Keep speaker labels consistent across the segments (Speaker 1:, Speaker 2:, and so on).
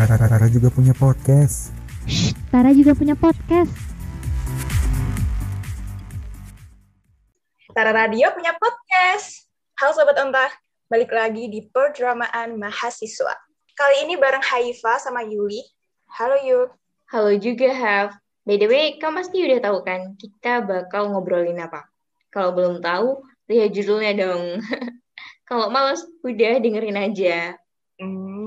Speaker 1: Tara juga punya podcast.
Speaker 2: Tara juga punya podcast.
Speaker 3: Tara Radio punya podcast. Halo Sobat Onta, balik lagi di Perdramaan Mahasiswa. Kali ini bareng Haifa sama Yuli. Halo Yu.
Speaker 4: Halo juga Haf. By the way, kamu pasti udah tahu kan kita bakal ngobrolin apa? Kalau belum tahu, lihat judulnya dong. Kalau males, udah dengerin aja.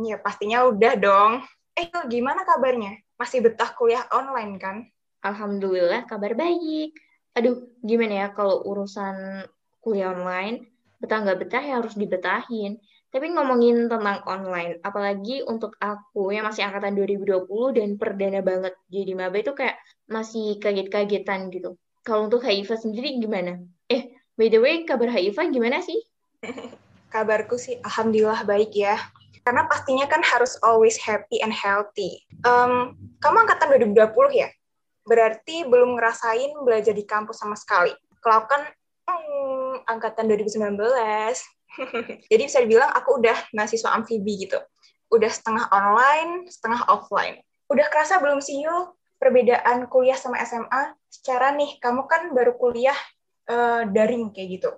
Speaker 3: Ya pastinya udah dong. Eh, gimana kabarnya? Masih betah kuliah online kan?
Speaker 4: Alhamdulillah kabar baik. Aduh, gimana ya kalau urusan kuliah online, betah nggak betah ya harus dibetahin. Tapi ngomongin tentang online, apalagi untuk aku yang masih angkatan 2020 dan perdana banget jadi maba itu kayak masih kaget-kagetan gitu. Kalau untuk Haifa sendiri gimana? Eh, by the way, kabar Haifa gimana sih?
Speaker 3: Kabarku sih alhamdulillah baik ya. Karena pastinya kan harus always happy and healthy. Um, kamu angkatan 2020 ya? Berarti belum ngerasain belajar di kampus sama sekali. Kalau kan hmm, angkatan 2019, jadi bisa dibilang aku udah mahasiswa amfibi gitu. Udah setengah online, setengah offline. Udah kerasa belum sih yuk perbedaan kuliah sama SMA? Secara nih, kamu kan baru kuliah uh, daring kayak gitu.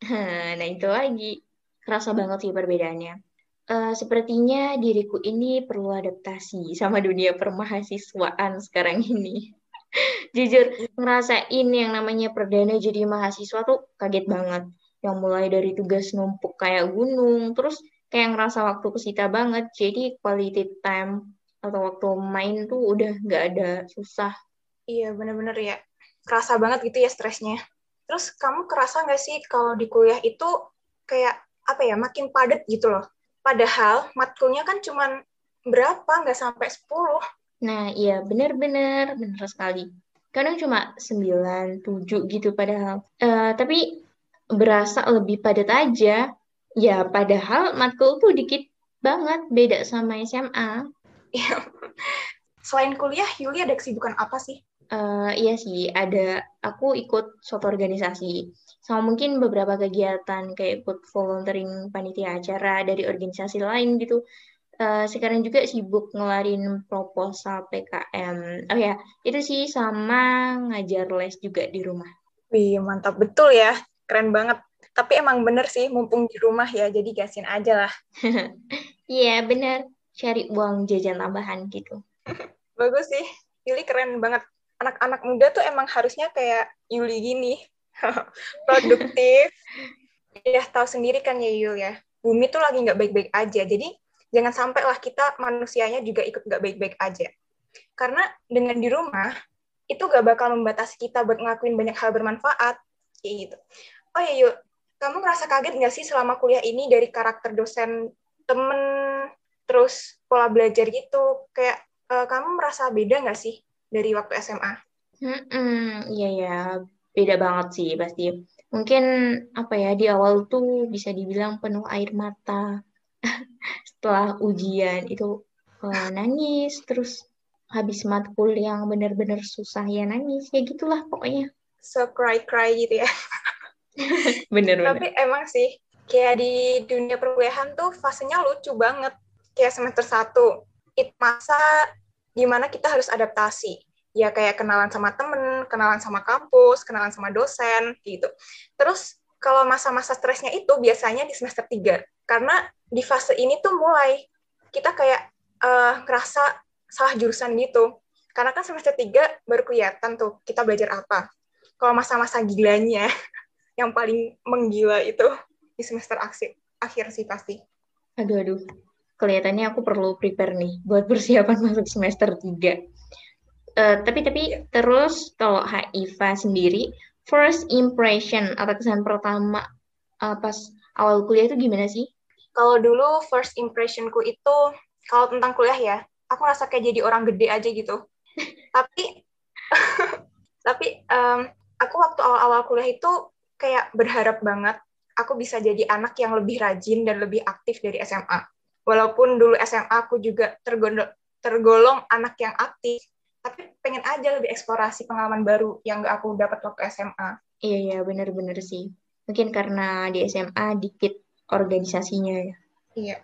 Speaker 4: Nah itu lagi, kerasa banget sih perbedaannya. Uh, sepertinya diriku ini perlu adaptasi sama dunia permahasiswaan sekarang ini. Jujur, ngerasain yang namanya perdana jadi mahasiswa tuh kaget banget. Yang mulai dari tugas numpuk kayak gunung, terus kayak ngerasa waktu kesita banget. Jadi quality time atau waktu main tuh udah nggak ada susah.
Speaker 3: Iya, bener-bener ya. Kerasa banget gitu ya stresnya. Terus kamu kerasa nggak sih kalau di kuliah itu kayak apa ya, makin padat gitu loh Padahal matkulnya kan cuma berapa, nggak sampai 10.
Speaker 4: Nah, iya benar-benar, benar sekali. Kadang cuma 9, 7 gitu padahal. Uh, tapi berasa lebih padat aja. Ya, padahal matkul tuh dikit banget, beda sama SMA.
Speaker 3: Iya. Selain kuliah, Yuli ada kesibukan apa sih?
Speaker 4: Uh, iya sih, ada aku ikut suatu organisasi sama mungkin beberapa kegiatan kayak ikut volunteering panitia acara dari organisasi lain gitu. Uh, sekarang juga sibuk ngelarin proposal PKM. Oh ya, itu sih sama ngajar les juga di rumah.
Speaker 3: Wih, mantap betul ya. Keren banget. Tapi emang bener sih, mumpung di rumah ya, jadi gasin aja lah.
Speaker 4: Iya, yeah, bener. Cari uang jajan tambahan gitu.
Speaker 3: Bagus sih. Yuli keren banget anak-anak muda tuh emang harusnya kayak Yuli gini produktif. Ya tahu sendiri kan ya Yul ya. Bumi tuh lagi nggak baik-baik aja. Jadi jangan sampai lah kita manusianya juga ikut nggak baik-baik aja. Karena dengan di rumah itu gak bakal membatasi kita buat ngelakuin banyak hal bermanfaat. Kayak gitu. Oh ya Yul kamu ngerasa kaget nggak sih selama kuliah ini dari karakter dosen temen terus pola belajar gitu? Kayak uh, kamu merasa beda nggak sih dari waktu SMA?
Speaker 4: Hmm, iya ya, beda banget sih pasti. Mungkin apa ya di awal tuh bisa dibilang penuh air mata. Setelah ujian itu uh, nangis, terus habis matkul yang benar-benar susah ya nangis, ya gitulah pokoknya.
Speaker 3: So cry cry gitu ya.
Speaker 4: bener, bener.
Speaker 3: Tapi emang sih kayak di dunia perkuliahan tuh fasenya lucu banget. Kayak semester satu, itu masa di mana kita harus adaptasi ya kayak kenalan sama temen, kenalan sama kampus, kenalan sama dosen gitu. Terus kalau masa-masa stresnya itu biasanya di semester 3 karena di fase ini tuh mulai kita kayak uh, ngerasa salah jurusan gitu. Karena kan semester 3 baru kelihatan tuh kita belajar apa. Kalau masa-masa gilanya yang paling menggila itu di semester akhir, akhir sih pasti.
Speaker 4: Aduh aduh kelihatannya aku perlu prepare nih buat persiapan masuk semester 3. Uh, eh, tapi tapi terus kalau Haifa sendiri first impression atau kesan pertama uh, pas awal kuliah itu gimana sih?
Speaker 3: Kalau dulu first impressionku itu kalau tentang kuliah ya, aku rasa kayak jadi orang gede aja gitu. tapi tapi um, aku waktu awal-awal kuliah itu kayak berharap banget aku bisa jadi anak yang lebih rajin dan lebih aktif dari SMA walaupun dulu SMA aku juga tergolong, tergolong anak yang aktif, tapi pengen aja lebih eksplorasi pengalaman baru yang gak aku dapat waktu SMA.
Speaker 4: Iya, iya, bener-bener sih. Mungkin karena di SMA dikit organisasinya ya.
Speaker 3: Iya.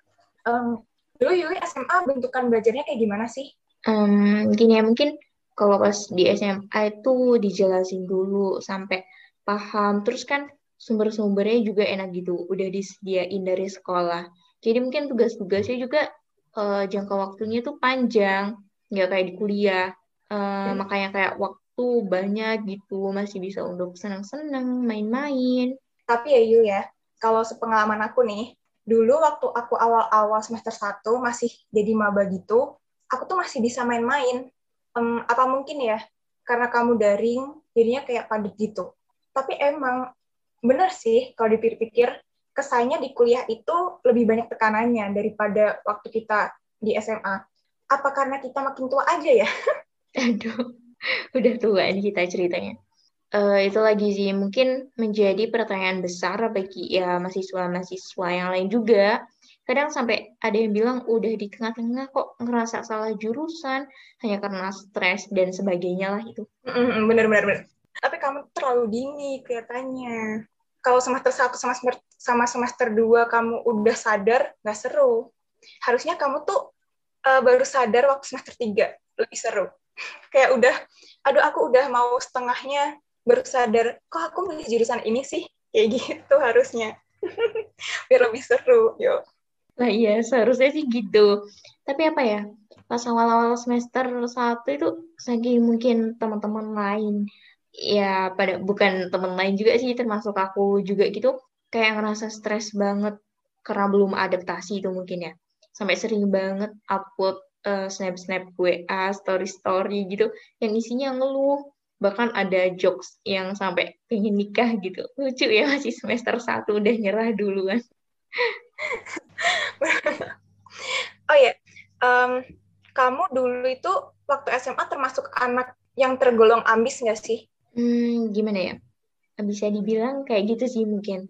Speaker 3: Um, Dulu Yuli SMA bentukan belajarnya kayak gimana sih?
Speaker 4: Um, gini ya, mungkin kalau pas di SMA itu dijelasin dulu sampai paham. Terus kan sumber-sumbernya juga enak gitu, udah disediain dari sekolah. Jadi mungkin tugas-tugasnya juga uh, jangka waktunya tuh panjang, nggak kayak di kuliah. Uh, hmm. Makanya kayak waktu banyak gitu, masih bisa untuk senang-senang, main-main.
Speaker 3: Tapi ya Yu ya, kalau sepengalaman aku nih, dulu waktu aku awal-awal semester 1 masih jadi maba gitu, aku tuh masih bisa main-main. Um, apa mungkin ya, karena kamu daring, jadinya kayak padat gitu. Tapi emang bener sih kalau dipikir-pikir, kesannya di kuliah itu lebih banyak tekanannya daripada waktu kita di SMA. Apa karena kita makin tua aja ya?
Speaker 4: Aduh, udah tua ini kita ceritanya uh, itu lagi sih mungkin menjadi pertanyaan besar bagi ya mahasiswa-mahasiswa yang lain juga. Kadang sampai ada yang bilang udah di tengah-tengah kok ngerasa salah jurusan hanya karena stres dan sebagainya lah itu.
Speaker 3: Bener-bener. Tapi kamu terlalu dini kelihatannya. Kalau semester satu sama semester sama semester dua kamu udah sadar, nggak seru. Harusnya kamu tuh uh, baru sadar waktu semester tiga lebih seru. Kayak udah, aduh aku udah mau setengahnya baru sadar kok aku milih jurusan ini sih kayak gitu harusnya biar lebih seru yo
Speaker 4: lah iya seharusnya sih gitu tapi apa ya pas awal-awal semester satu itu saking mungkin teman-teman lain ya pada bukan teman lain juga sih termasuk aku juga gitu. Kayak ngerasa stres banget karena belum adaptasi itu mungkin ya. Sampai sering banget upload uh, snap-snap WA, story-story gitu yang isinya ngeluh. Bahkan ada jokes yang sampai pengen nikah gitu. Lucu ya masih semester satu udah nyerah duluan.
Speaker 3: Oh ya um, kamu dulu itu waktu SMA termasuk anak yang tergolong ambis nggak sih
Speaker 4: hmm, gimana ya bisa dibilang kayak gitu sih mungkin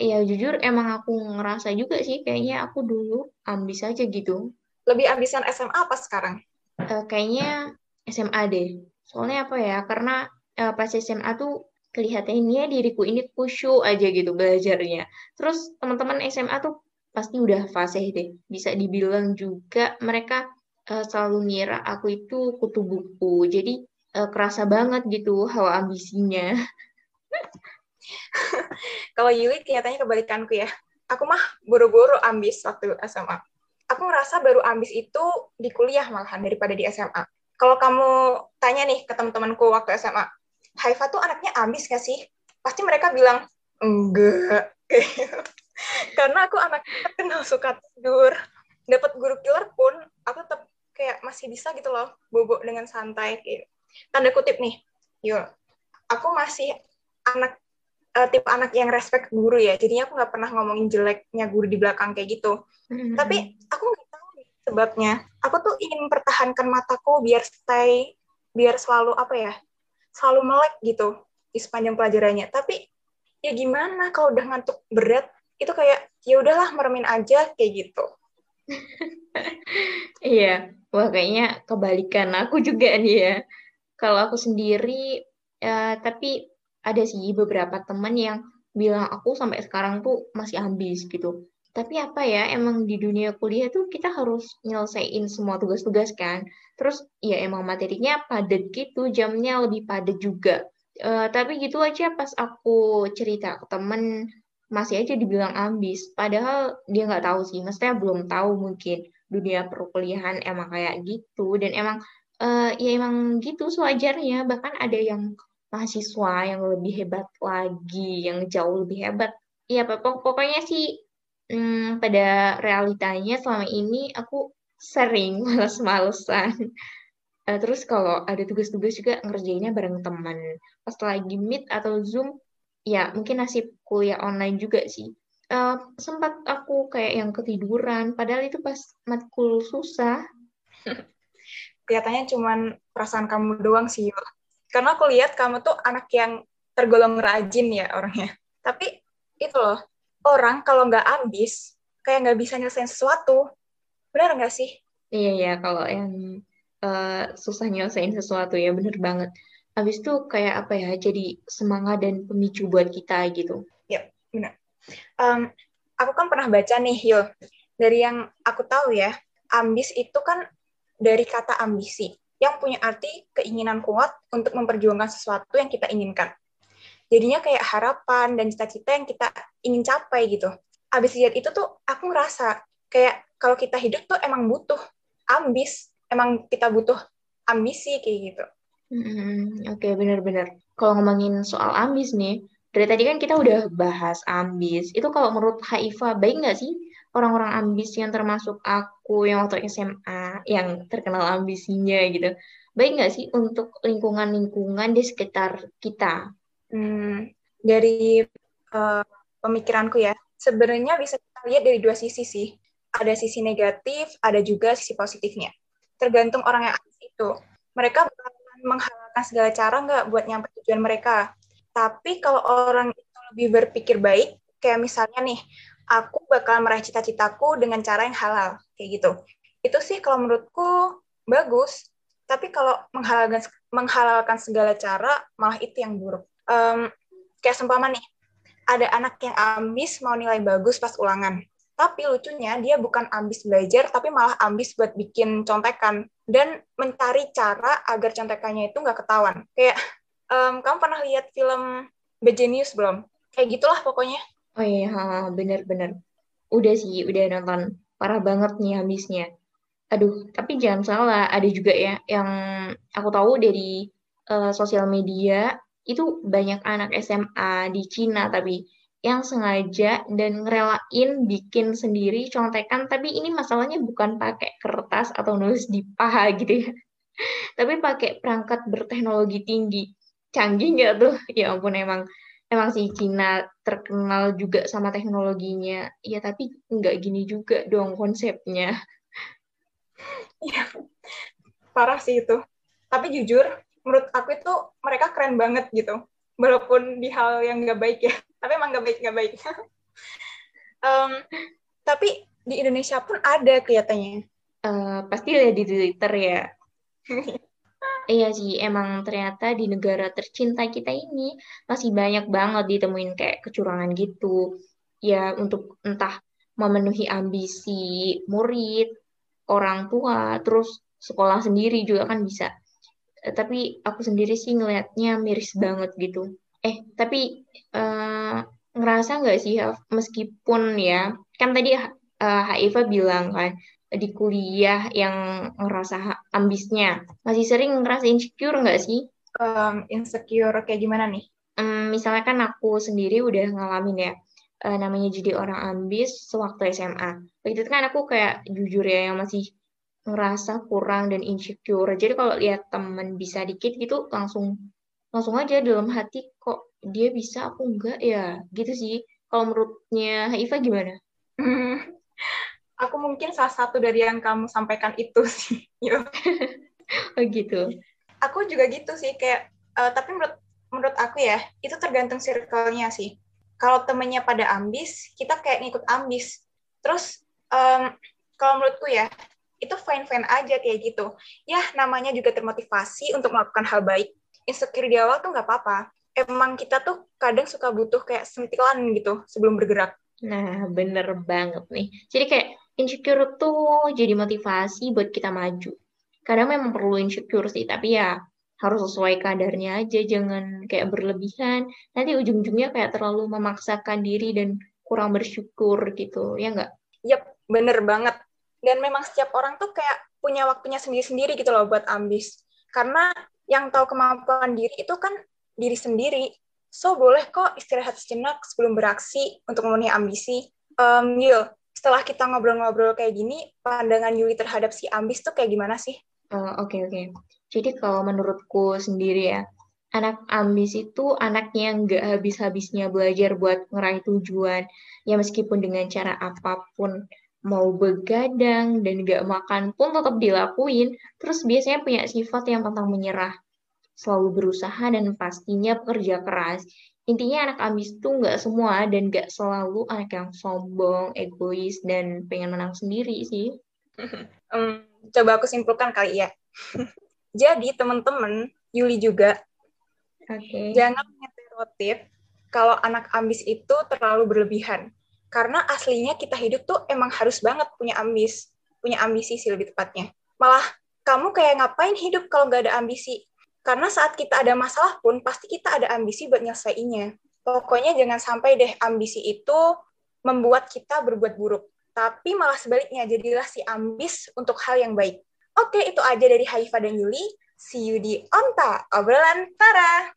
Speaker 4: ya jujur emang aku ngerasa juga sih kayaknya aku dulu ambis aja gitu
Speaker 3: lebih ambisan SMA apa sekarang
Speaker 4: uh, kayaknya SMA deh Soalnya apa ya? Karena uh, pas SMA tuh kelihatannya diriku ini khusyuk aja gitu belajarnya. Terus teman-teman SMA tuh pasti udah fase deh. Bisa dibilang juga mereka uh, selalu ngira aku itu kutu buku. Jadi uh, kerasa banget gitu hawa ambisinya.
Speaker 3: Kalau Yuli kelihatannya kebalikanku ya. Aku mah buru-buru ambis waktu SMA. Aku ngerasa baru ambis itu di kuliah malahan daripada di SMA kalau kamu tanya nih ke teman-temanku waktu SMA, Haifa tuh anaknya ambis gak sih? Pasti mereka bilang, enggak. Karena aku anak kenal suka tidur. Dapat guru killer pun, aku tetap kayak masih bisa gitu loh, bobok dengan santai. Gitu. Tanda kutip nih, yuk. Aku masih anak uh, tipe anak yang respect guru ya. Jadinya aku nggak pernah ngomongin jeleknya guru di belakang kayak gitu. Mm-hmm. Tapi aku sebabnya aku tuh ingin mempertahankan mataku biar stay biar selalu apa ya selalu melek gitu di sepanjang pelajarannya tapi ya gimana kalau udah ngantuk berat itu kayak ya udahlah meremin aja kayak gitu
Speaker 4: iya wah kayaknya kebalikan aku juga nih ya kalau aku sendiri ya, tapi ada sih beberapa teman yang bilang aku sampai sekarang tuh masih ambis gitu tapi apa ya, emang di dunia kuliah tuh kita harus nyelesain semua tugas-tugas kan. Terus ya emang materinya padat gitu, jamnya lebih padat juga. Uh, tapi gitu aja pas aku cerita ke temen, masih aja dibilang ambis. Padahal dia nggak tahu sih, maksudnya belum tahu mungkin dunia perkuliahan emang kayak gitu. Dan emang uh, ya emang gitu sewajarnya. Bahkan ada yang mahasiswa yang lebih hebat lagi, yang jauh lebih hebat. Ya pokoknya sih hmm, pada realitanya selama ini aku sering males-malesan. Uh, terus kalau ada tugas-tugas juga ngerjainnya bareng teman. Pas lagi meet atau zoom, ya mungkin nasib kuliah online juga sih. Uh, sempat aku kayak yang ketiduran, padahal itu pas matkul susah.
Speaker 3: Kelihatannya cuman perasaan kamu doang sih, Yul. Karena aku lihat kamu tuh anak yang tergolong rajin ya orangnya. Tapi itu loh, orang kalau nggak ambis kayak nggak bisa nyelesain sesuatu. Benar nggak sih?
Speaker 4: Iya iya. Kalau yang uh, susah nyelesain sesuatu ya bener banget. Habis itu kayak apa ya jadi semangat dan pemicu buat kita gitu.
Speaker 3: Ya benar. Um, aku kan pernah baca nih Yul. Dari yang aku tahu ya, ambis itu kan dari kata ambisi, yang punya arti keinginan kuat untuk memperjuangkan sesuatu yang kita inginkan. Jadinya kayak harapan dan cita-cita yang kita ingin capai gitu. Abis lihat itu tuh aku ngerasa kayak kalau kita hidup tuh emang butuh ambis, emang kita butuh ambisi kayak gitu.
Speaker 4: Hmm, Oke, benar-benar. Kalau ngomongin soal ambis nih, dari tadi kan kita udah bahas ambis. Itu kalau menurut Haifa, baik nggak sih orang-orang ambis yang termasuk aku yang waktu SMA, yang terkenal ambisinya gitu. Baik nggak sih untuk lingkungan-lingkungan di sekitar kita?
Speaker 3: Hmm, dari uh, pemikiranku ya, sebenarnya bisa kita lihat dari dua sisi sih. Ada sisi negatif, ada juga sisi positifnya. Tergantung orang yang ambis itu. Mereka menghalalkan segala cara nggak buat nyampe tujuan mereka. Tapi kalau orang itu lebih berpikir baik, kayak misalnya nih, aku bakal meraih cita-citaku dengan cara yang halal, kayak gitu. Itu sih kalau menurutku bagus. Tapi kalau menghalalkan menghalalkan segala cara, malah itu yang buruk. Um, kayak sempama nih, ada anak yang ambis mau nilai bagus pas ulangan. Tapi lucunya dia bukan ambis belajar, tapi malah ambis buat bikin contekan dan mencari cara agar contekannya itu nggak ketahuan. Kayak um, kamu pernah lihat film The Genius belum? Kayak gitulah pokoknya.
Speaker 4: Oh iya, bener-bener. Udah sih, udah nonton. Parah banget nih habisnya. Aduh, tapi jangan salah, ada juga ya yang aku tahu dari uh, sosial media, itu banyak anak SMA di Cina tapi yang sengaja dan ngerelain bikin sendiri contekan tapi ini masalahnya bukan pakai kertas atau nulis di paha gitu ya tapi pakai perangkat berteknologi tinggi canggih nggak tuh ya ampun emang emang si Cina terkenal juga sama teknologinya. Ya tapi nggak gini juga dong konsepnya.
Speaker 3: Ya parah sih itu. Tapi jujur menurut aku itu mereka keren banget gitu. Walaupun di hal yang nggak baik ya. Tapi emang nggak baik nggak baik. Um, tapi di Indonesia pun ada kelihatannya.
Speaker 4: Uh, pasti ada di Twitter ya Iya sih, emang ternyata di negara tercinta kita ini masih banyak banget ditemuin kayak kecurangan gitu. Ya untuk entah memenuhi ambisi murid, orang tua, terus sekolah sendiri juga kan bisa. Eh, tapi aku sendiri sih ngelihatnya miris banget gitu eh tapi uh, ngerasa nggak sih meskipun ya kan tadi uh, Haifa bilang kan di kuliah yang ngerasa ambisnya. Masih sering ngerasa insecure nggak sih?
Speaker 3: Um, insecure kayak gimana nih?
Speaker 4: Um, misalnya kan aku sendiri udah ngalamin ya uh, namanya jadi orang ambis sewaktu SMA waktu itu kan aku kayak jujur ya yang masih ngerasa kurang dan insecure. Jadi kalau lihat temen bisa dikit gitu langsung langsung aja dalam hati kok dia bisa aku enggak ya? Gitu sih. Kalau menurutnya Iva gimana?
Speaker 3: Hmm, aku mungkin salah satu dari yang kamu sampaikan itu sih.
Speaker 4: oh gitu.
Speaker 3: Aku juga gitu sih kayak uh, tapi menurut menurut aku ya itu tergantung circle-nya sih. Kalau temennya pada ambis, kita kayak ngikut ambis. Terus um, kalau menurutku ya itu fine-fine aja kayak gitu. Ya namanya juga termotivasi untuk melakukan hal baik insecure di awal tuh nggak apa-apa. Emang kita tuh kadang suka butuh kayak sentilan gitu sebelum bergerak.
Speaker 4: Nah, bener banget nih. Jadi kayak insecure tuh jadi motivasi buat kita maju. Kadang memang perlu insecure sih, tapi ya harus sesuai kadarnya aja, jangan kayak berlebihan. Nanti ujung-ujungnya kayak terlalu memaksakan diri dan kurang bersyukur gitu, ya nggak?
Speaker 3: Yap, bener banget. Dan memang setiap orang tuh kayak punya waktunya sendiri-sendiri gitu loh buat ambis. Karena yang tahu kemampuan diri itu kan diri sendiri. So, boleh kok istirahat sejenak sebelum beraksi untuk memenuhi ambisi. Um, Yul, setelah kita ngobrol-ngobrol kayak gini, pandangan Yuli terhadap si ambis tuh kayak gimana sih?
Speaker 4: Oke, uh, oke. Okay, okay. Jadi kalau menurutku sendiri ya, anak ambis itu anak yang nggak habis-habisnya belajar buat ngeraih tujuan. Ya meskipun dengan cara apa pun, mau begadang dan gak makan pun tetap dilakuin, terus biasanya punya sifat yang pantang menyerah, selalu berusaha dan pastinya pekerja keras. Intinya anak ambis itu nggak semua dan nggak selalu anak yang sombong, egois, dan pengen menang sendiri sih.
Speaker 3: um, coba aku simpulkan kali ya. Jadi teman-teman, Yuli juga,
Speaker 4: okay.
Speaker 3: jangan stereotip kalau anak ambis itu terlalu berlebihan Karena aslinya kita hidup tuh emang harus banget punya ambis, punya ambisi sih lebih tepatnya. Malah kamu kayak ngapain hidup kalau nggak ada ambisi? Karena saat kita ada masalah pun, pasti kita ada ambisi buat nyelesainnya. Pokoknya jangan sampai deh ambisi itu membuat kita berbuat buruk. Tapi malah sebaliknya, jadilah si ambis untuk hal yang baik. Oke, itu aja dari Haifa dan Yuli. See you di Onta, obrolan Tara.